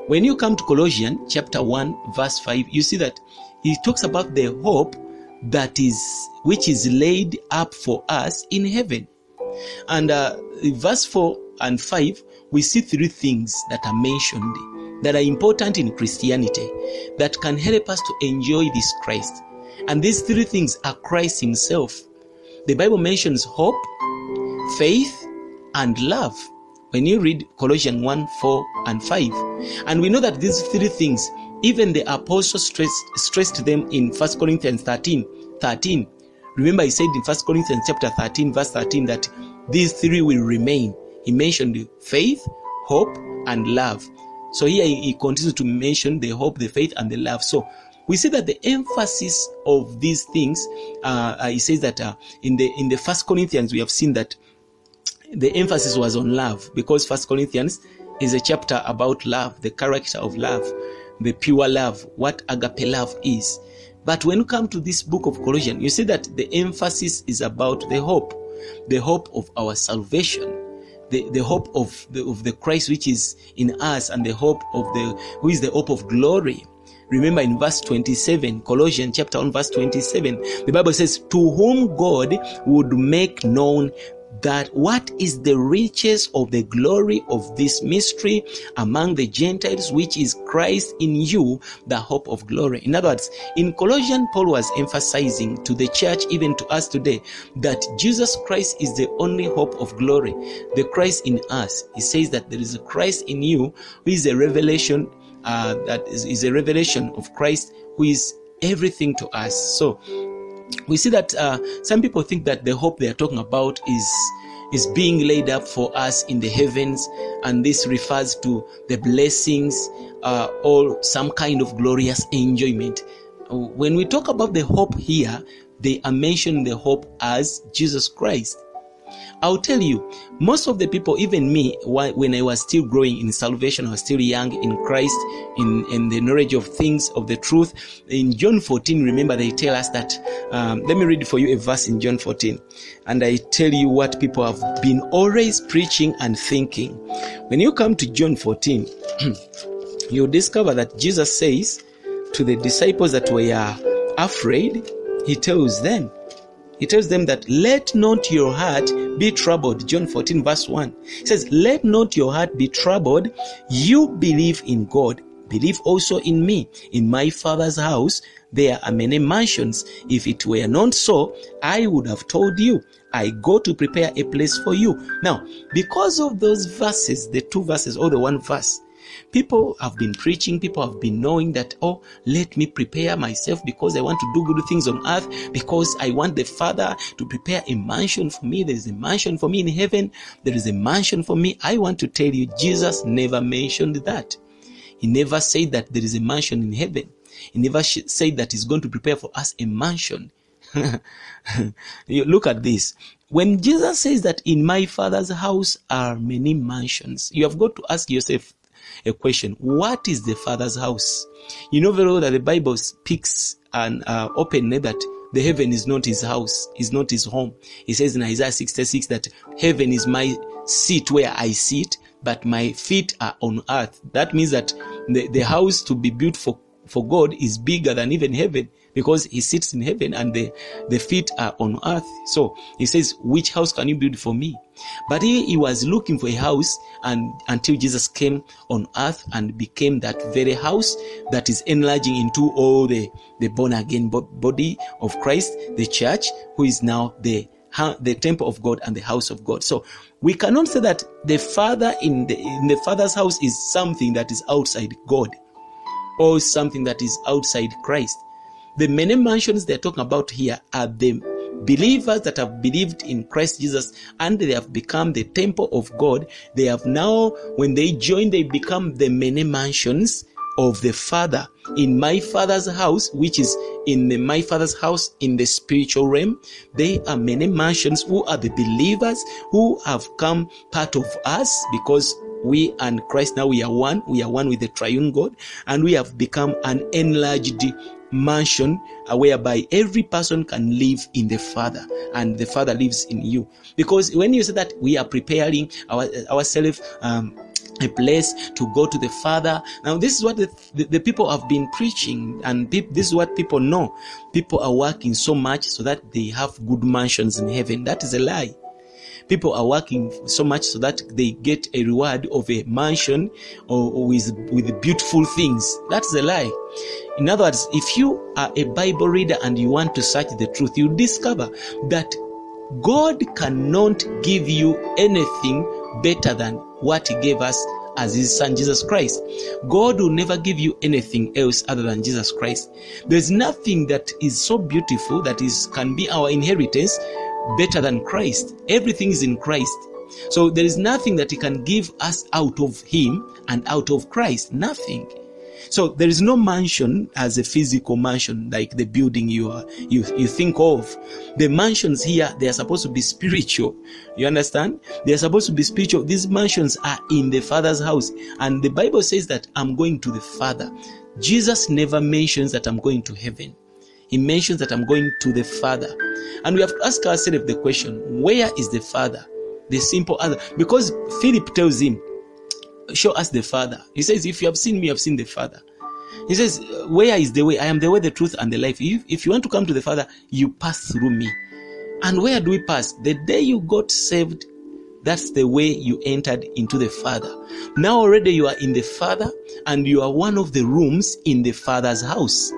when you come to Colossians chapter 1 verse 5, you see that he talks about the hope that is which is laid up for us in heaven. And uh, verse 4 and 5, we see three things that are mentioned that are important in Christianity that can help us to enjoy this Christ. And these three things are Christ Himself. The Bible mentions hope, faith, and love. When you read Colossians 1 4 and 5, and we know that these three things, even the apostle stressed, stressed them in 1 Corinthians 13 13. Remember, he said in 1 Corinthians chapter 13, verse 13, that these three will remain. He mentioned faith, hope, and love. So here he continues to mention the hope, the faith, and the love. So we see that the emphasis of these things, uh, uh, he says that uh, in the in the First Corinthians we have seen that the emphasis was on love because First Corinthians is a chapter about love, the character of love, the pure love, what agape love is. But when you come to this book of Colossians, you see that the emphasis is about the hope, the hope of our salvation, the, the hope of the, of the Christ which is in us, and the hope of the who is the hope of glory. Remember in verse 27, Colossians chapter 1, verse 27, the Bible says, To whom God would make known that what is the riches of the glory of this mystery among the Gentiles, which is Christ in you, the hope of glory. In other words, in Colossians, Paul was emphasizing to the church, even to us today, that Jesus Christ is the only hope of glory, the Christ in us. He says that there is a Christ in you who is a revelation, uh, that is, is a revelation of Christ who is everything to us. So, we see that uh, some people think that the hope they are talking about is is being laid up for us in the heavens and this refers to the blessings uh, or some kind of glorious enjoyment. When we talk about the hope here they are mentioning the hope as jesus christ I'll tell you, most of the people, even me, when I was still growing in salvation, I was still young in Christ, in, in the knowledge of things, of the truth. In John 14, remember they tell us that, um, let me read for you a verse in John 14. And I tell you what people have been always preaching and thinking. When you come to John 14, you discover that Jesus says to the disciples that were afraid, he tells them, he tells them that let not your heart be troubled. John 14, verse 1. He says, Let not your heart be troubled. You believe in God. Believe also in me. In my father's house there are many mansions. If it were not so, I would have told you. I go to prepare a place for you. Now, because of those verses, the two verses or the one verse, People have been preaching, people have been knowing that, oh, let me prepare myself because I want to do good things on earth, because I want the Father to prepare a mansion for me. There is a mansion for me in heaven. There is a mansion for me. I want to tell you, Jesus never mentioned that. He never said that there is a mansion in heaven. He never said that he's going to prepare for us a mansion. you Look at this. When Jesus says that in my father's house are many mansions, you have got to ask yourself, a question. What is the father's house? You know very well that the bible speaks and uh, openly that the heaven is not his house is not his home. He says in isaiah 66 that heaven is my seat where i sit but my feet are on earth. That means that the, the house to be built for for god is bigger than even heaven because he sits in heaven and the, the feet are on earth. So he says, which house can you build for me? But he, he was looking for a house and until Jesus came on earth and became that very house that is enlarging into all the, the born again body of Christ, the church, who is now the the temple of God and the house of God. So we cannot say that the father in the in the father's house is something that is outside God or something that is outside Christ. The many mansions they're talking about here are the believers that have believed in Christ Jesus and they have become the temple of God. They have now, when they join, they become the many mansions of the Father. In my Father's house, which is in the, my Father's house in the spiritual realm, There are many mansions who are the believers who have come part of us because we and Christ now we are one. We are one with the triune God and we have become an enlarged mansion uh, whereby every person can live in the Father and the Father lives in you. Because when you say that we are preparing our, ourselves, um, a place to go to the Father. Now, this is what the, the, the people have been preaching, and pe- this is what people know. People are working so much so that they have good mansions in heaven. That is a lie. People are working so much so that they get a reward of a mansion or, or with, with beautiful things. That's a lie. In other words, if you are a Bible reader and you want to search the truth, you discover that God cannot give you anything better than what He gave us as His Son Jesus Christ. God will never give you anything else other than Jesus Christ. There's nothing that is so beautiful that is can be our inheritance better than Christ. Everything is in Christ. So there is nothing that He can give us out of Him and out of Christ. Nothing. So there is no mansion as a physical mansion like the building you are you you think of. The mansions here they are supposed to be spiritual. You understand? They are supposed to be spiritual. These mansions are in the Father's house, and the Bible says that I'm going to the Father. Jesus never mentions that I'm going to heaven. He mentions that I'm going to the Father, and we have to ask ourselves the question: Where is the Father? The simple answer, because Philip tells him show us the Father. He says, If you have seen me, you have seen the Father. He says, Where is the way? I am the way, the truth, and the life. If, if you want to come to the Father, you pass through me. And where do we pass? The day you got saved, that's the way you entered into the Father. Now already you are in the Father, and you are one of the rooms in the Father's house.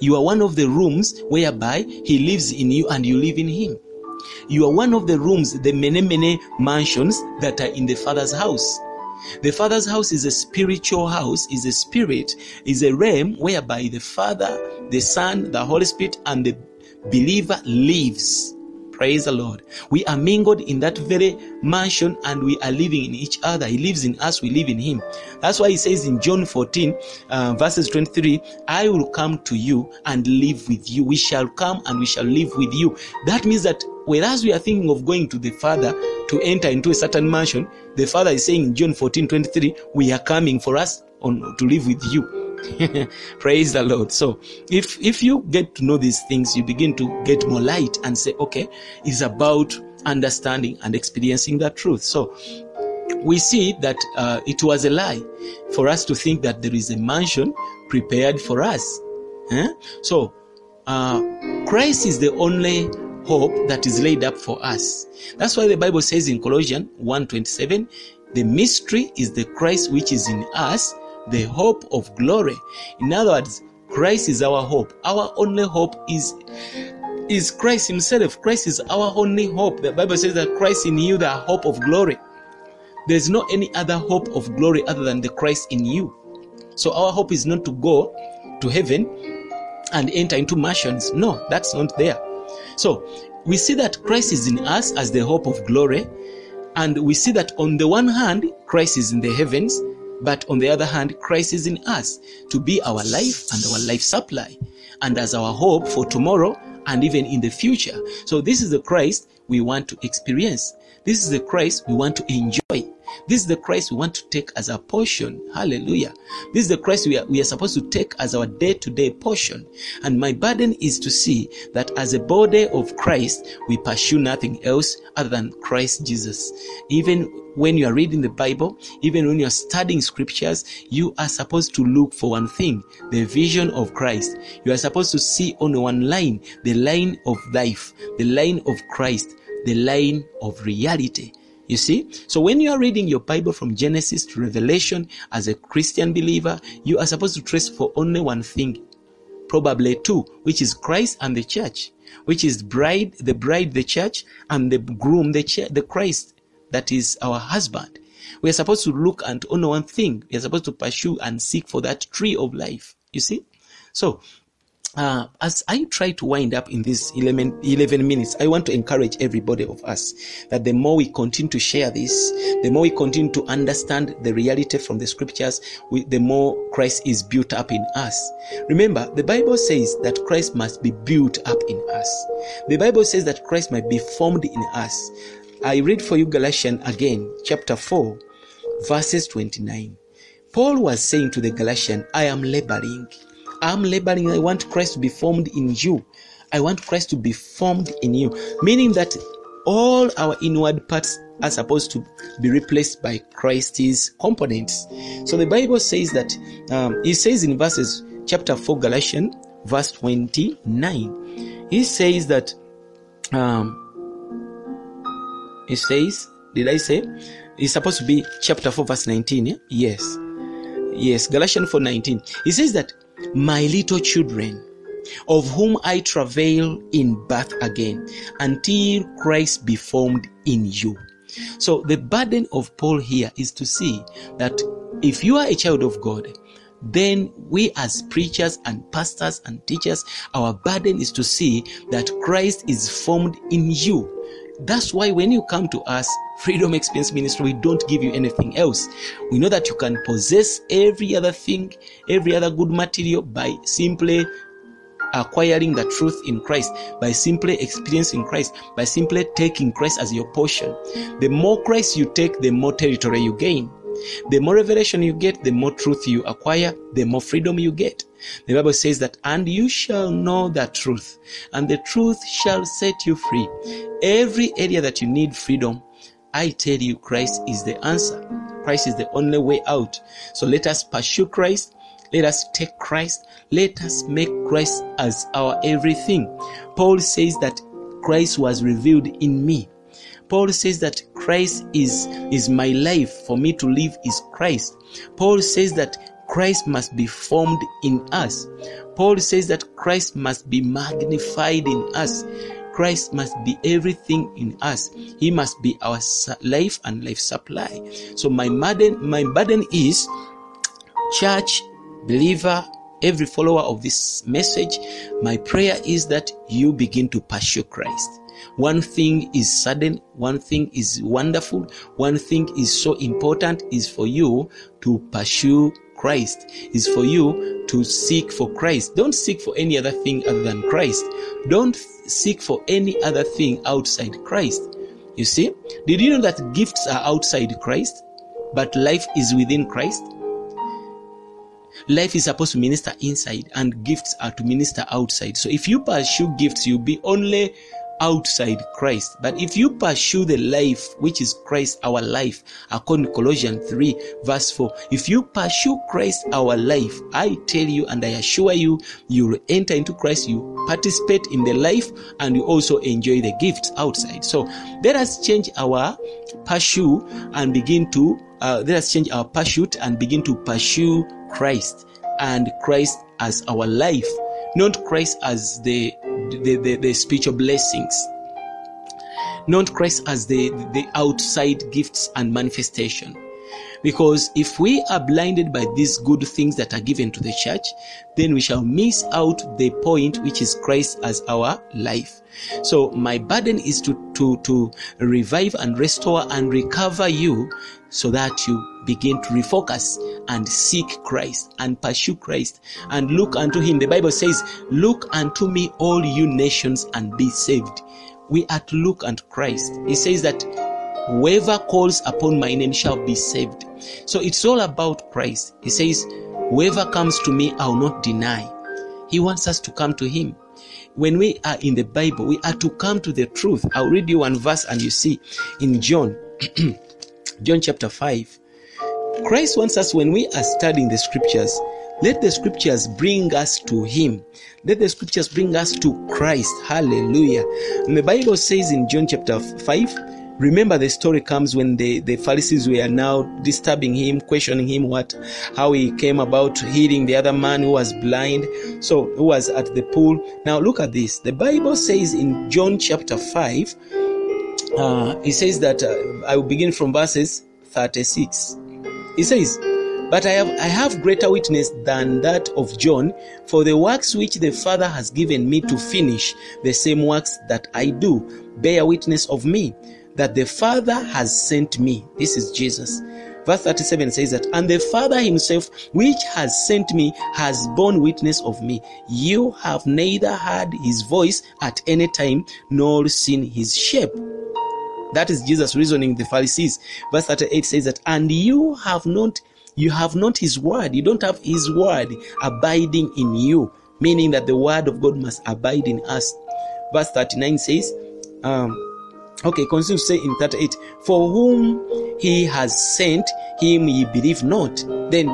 You are one of the rooms whereby He lives in you and you live in Him. You are one of the rooms, the many, many mansions that are in the Father's house. The Father's house is a spiritual house, is a spirit, is a realm whereby the Father, the Son, the Holy Spirit, and the believer lives. Praise the Lord. We are mingled in that very mansion and we are living in each other. He lives in us, we live in Him. That's why He says in John 14, uh, verses 23, I will come to you and live with you. We shall come and we shall live with you. That means that whereas we are thinking of going to the Father to enter into a certain mansion, the Father is saying in John 14, 23, we are coming for us on, to live with you. Praise the Lord. So if if you get to know these things, you begin to get more light and say, okay, it's about understanding and experiencing that truth. So we see that uh, it was a lie for us to think that there is a mansion prepared for us. Eh? So uh, Christ is the only hope that is laid up for us. That's why the Bible says in Colossians 1:27, the mystery is the Christ which is in us, the hope of glory. In other words, Christ is our hope. Our only hope is is Christ himself. Christ is our only hope. The Bible says that Christ in you the hope of glory. There's no any other hope of glory other than the Christ in you. So our hope is not to go to heaven and enter into mansions. No, that's not there. So we see that Christ is in us as the hope of glory, and we see that on the one hand, Christ is in the heavens, but on the other hand, Christ is in us to be our life and our life supply, and as our hope for tomorrow and even in the future. So this is the Christ we want to experience. This is the Christ we want to enjoy. This is the Christ we want to take as a portion. Hallelujah. This is the Christ we are, we are supposed to take as our day to day portion. And my burden is to see that as a body of Christ, we pursue nothing else other than Christ Jesus. Even when you are reading the Bible, even when you are studying scriptures, you are supposed to look for one thing the vision of Christ. You are supposed to see on one line the line of life, the line of Christ, the line of reality. You see? So when you are reading your Bible from Genesis to Revelation as a Christian believer, you are supposed to trace for only one thing. Probably two, which is Christ and the church, which is bride, the bride, the church, and the groom, the the Christ, that is our husband. We are supposed to look at only one thing. We are supposed to pursue and seek for that tree of life. You see? So uh, as I try to wind up in these 11, 11, minutes, I want to encourage everybody of us that the more we continue to share this, the more we continue to understand the reality from the scriptures, we, the more Christ is built up in us. Remember, the Bible says that Christ must be built up in us. The Bible says that Christ might be formed in us. I read for you Galatians again, chapter 4, verses 29. Paul was saying to the Galatians, I am laboring. I'm laboring. I want Christ to be formed in you. I want Christ to be formed in you. Meaning that all our inward parts are supposed to be replaced by Christ's components. So the Bible says that, um, it says in verses chapter 4, Galatians, verse 29, he says that, um, It says, did I say? It's supposed to be chapter 4, verse 19. Yeah? Yes. Yes, Galatians 4 19. It says that, My little children, of whom I travail in birth again, until Christ be formed in you. So the burden of Paul here is to see that if you are a child of God, then we as preachers and pastors and teachers, our burden is to see that Christ is formed in you. That's why when you come to us, Freedom Experience Ministry, we don't give you anything else. We know that you can possess every other thing, every other good material by simply acquiring the truth in Christ, by simply experiencing Christ, by simply taking Christ as your portion. The more Christ you take, the more territory you gain. The more revelation you get, the more truth you acquire, the more freedom you get. The Bible says that, and you shall know the truth, and the truth shall set you free. Every area that you need freedom, I tell you, Christ is the answer. Christ is the only way out. So let us pursue Christ. Let us take Christ. Let us make Christ as our everything. Paul says that Christ was revealed in me. Paul says that Christ is, is my life. For me to live is Christ. Paul says that Christ must be formed in us. Paul says that Christ must be magnified in us. Christ must be everything in us. He must be our life and life supply. So my burden, my burden is church, believer, every follower of this message. My prayer is that you begin to pursue Christ. One thing is sudden, one thing is wonderful, one thing is so important is for you to pursue Christ, is for you to seek for Christ. Don't seek for any other thing other than Christ. Don't seek for any other thing outside Christ. You see, did you know that gifts are outside Christ, but life is within Christ? Life is supposed to minister inside, and gifts are to minister outside. So if you pursue gifts, you'll be only outside Christ. But if you pursue the life which is Christ, our life, according to Colossians 3, verse 4, if you pursue Christ, our life, I tell you and I assure you, you will enter into Christ, you participate in the life, and you also enjoy the gifts outside. So let us change our pursue and begin to uh, let us change our pursuit and begin to pursue Christ and Christ as our life, not Christ as the the, the, the spiritual blessings not Christ as the, the outside gifts and manifestation. Because if we are blinded by these good things that are given to the church, then we shall miss out the point which is Christ as our life. So my burden is to, to, to revive and restore and recover you so that you begin to refocus and seek Christ and pursue Christ and look unto him. The Bible says, look unto me all you nations and be saved we are to look unto Christ. He says that whoever calls upon my name shall be saved. So it's all about Christ. He says, whoever comes to me, I'll not deny. He wants us to come to him. When we are in the Bible, we are to come to the truth. I'll read you one verse and you see in John, John chapter 5. Christ wants us when we are studying the scriptures, let the scriptures bring us to Him. Let the scriptures bring us to Christ. Hallelujah. And the Bible says in John chapter 5, remember the story comes when the, the Pharisees were now disturbing him, questioning him what, how he came about healing the other man who was blind, so who was at the pool. Now look at this. The Bible says in John chapter 5, uh, it says that, uh, I will begin from verses 36. It says, but I have, I have greater witness than that of John, for the works which the Father has given me to finish, the same works that I do, bear witness of me, that the Father has sent me. This is Jesus. Verse 37 says that, and the Father himself, which has sent me, has borne witness of me. You have neither heard his voice at any time, nor seen his shape. That is Jesus reasoning the Pharisees. Verse 38 says that, and you have not you have not his word. You don't have his word abiding in you, meaning that the word of God must abide in us. Verse 39 says, um, okay, continue to say in 38, for whom he has sent, him ye believe not. Then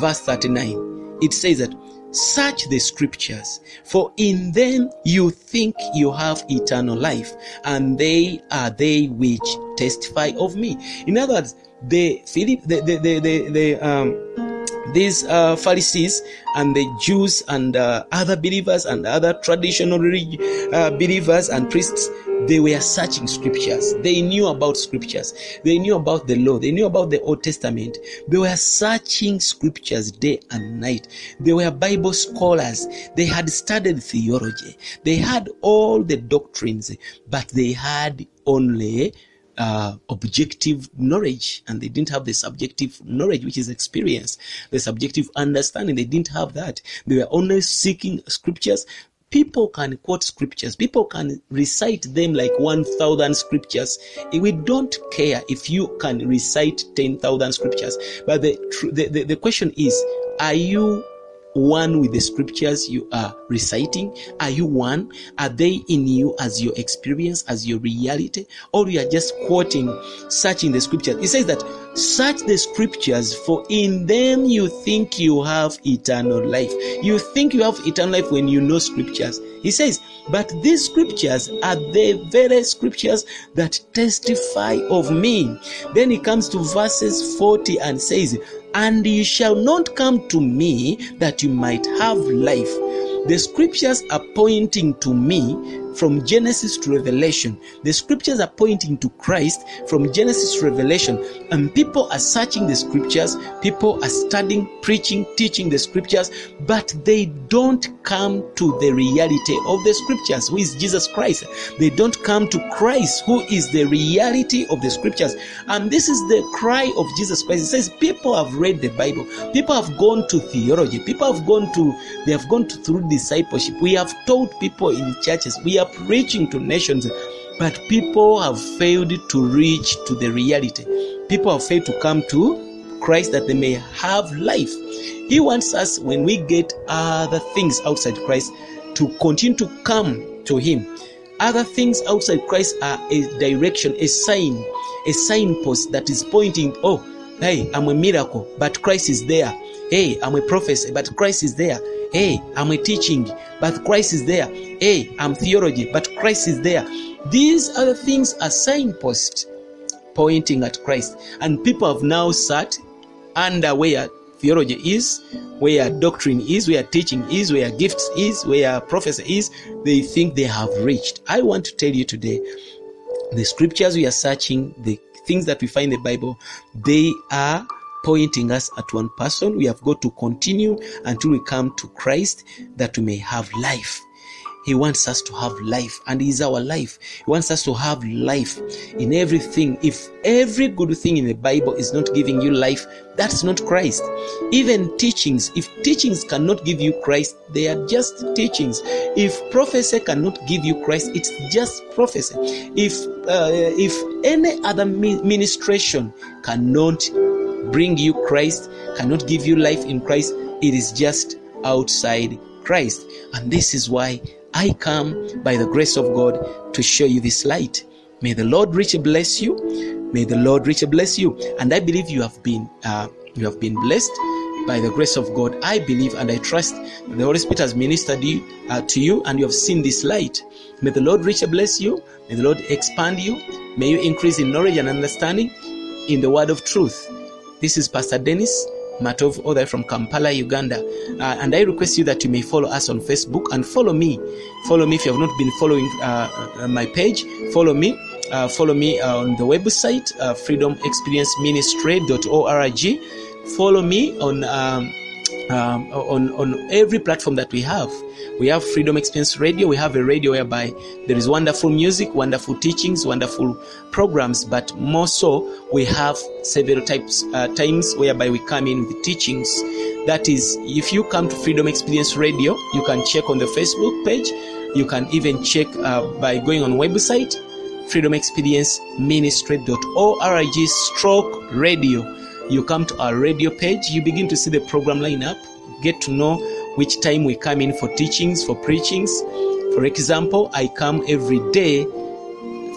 verse 39, it says that, search the scriptures, for in them you think you have eternal life, and they are they which testify of me. In other words, the Philip, the the the the, the um these uh, Pharisees and the Jews and uh, other believers and other traditional uh, believers and priests, they were searching scriptures. They knew about scriptures. They knew about the law. They knew about the Old Testament. They were searching scriptures day and night. They were Bible scholars. They had studied theology. They had all the doctrines, but they had only uh, objective knowledge and they didn't have the subjective knowledge which is experience the subjective understanding they didn't have that they were only seeking scriptures people can quote scriptures. People can recite them like 1000 scriptures. We don't care if you can recite 10000 scriptures. But the, the, the the question is are you one with the scriptures you are reciting? Are you one? Are they in you as your experience, as your reality? Or you are just quoting, searching the scriptures? He says that search the scriptures, for in them you think you have eternal life. You think you have eternal life when you know scriptures. He says, but these scriptures are the very scriptures that testify of me. Then he comes to verses 40 and says, and you shall not come to me that you might have life. The scriptures are pointing to me from Genesis to Revelation. The scriptures are pointing to Christ from Genesis to Revelation. And people are searching the scriptures, people are studying, preaching, teaching the scriptures, but they don't come to the reality of the scriptures, who is Jesus Christ. They don't come to Christ, who is the reality of the scriptures. And this is the cry of Jesus Christ. It says, People have read the Bible, people have gone to theology, people have gone to, they have gone to, through discipleship. We have taught people in churches, we are preaching to nations, but people have failed to reach to the reality. People have failed to come to Christ that they may have life. He wants us, when we get other things outside Christ, to continue to come to Him. Other things outside Christ are a direction, a sign, a signpost that is pointing, oh, hey, I'm a miracle, but Christ is there. Hey, I'm a prophecy, but Christ is there. Hey, I'm a teaching, but Christ is there. Hey, I'm theology, but Christ is there. These other things are signposts pointing at Christ. And people have now sat under where theology is, where doctrine is, where teaching is, where gifts is, where prophecy is. They think they have reached. I want to tell you today the scriptures we are searching, the things that we find in the Bible, they are pointing us at one person. We have got to continue until we come to Christ that we may have life. He wants us to have life, and He is our life. He wants us to have life in everything. If every good thing in the Bible is not giving you life, that's not Christ. Even teachings, if teachings cannot give you Christ, they are just teachings. If prophecy cannot give you Christ, it's just prophecy. If uh, if any other ministration cannot bring you Christ, cannot give you life in Christ, it is just outside Christ. And this is why I come by the grace of God to show you this light. May the Lord richly bless you. May the Lord richly bless you. And I believe you have been uh, you have been blessed by the grace of God. I believe and I trust the Holy Spirit has ministered you, uh, to you, and you have seen this light. May the Lord richly bless you. May the Lord expand you. May you increase in knowledge and understanding in the word of truth. This is Pastor Dennis Matovu, all the way from Kampala, Uganda. Uh, and I request you that you may follow us on Facebook and follow me. Follow me if you have not been following uh, uh, my page. Follow me. Uh, follow me on the website, uh, freedomexperienceministry.org. Follow me on um, um, on on every platform that we have. We have Freedom Experience Radio. We have a radio whereby there is wonderful music, wonderful teachings, wonderful programs. But more so, we have several types uh, times whereby we come in with teachings. That is, if you come to Freedom Experience Radio, you can check on the Facebook page. You can even check uh, by going on website freedomexperienceministry.org stroke radio you come to our radio page you begin to see the program lineup get to know which time we come in for teachings for preachings for example i come every day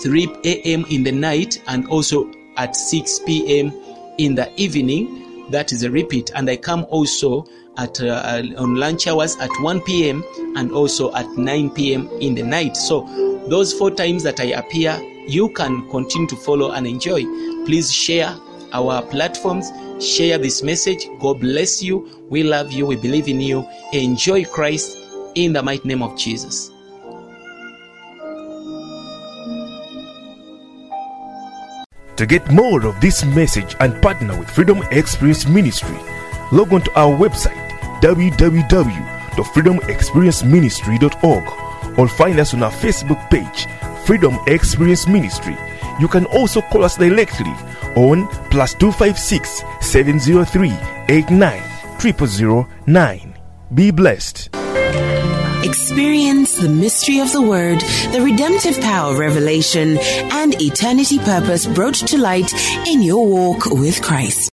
3 a.m in the night and also at 6 p.m in the evening that is a repeat and i come also at uh, on lunch hours at 1 p.m. and also at 9 p.m. in the night. So those four times that I appear, you can continue to follow and enjoy. Please share our platforms, share this message. God bless you. We love you. We believe in you. Enjoy Christ in the mighty name of Jesus. To get more of this message and partner with Freedom Experience Ministry, log on to our website www.freedomexperienceministry.org or find us on our Facebook page, Freedom Experience Ministry. You can also call us directly on plus 256 703 89 0009. Be blessed. Experience the mystery of the Word, the redemptive power revelation, and eternity purpose brought to light in your walk with Christ.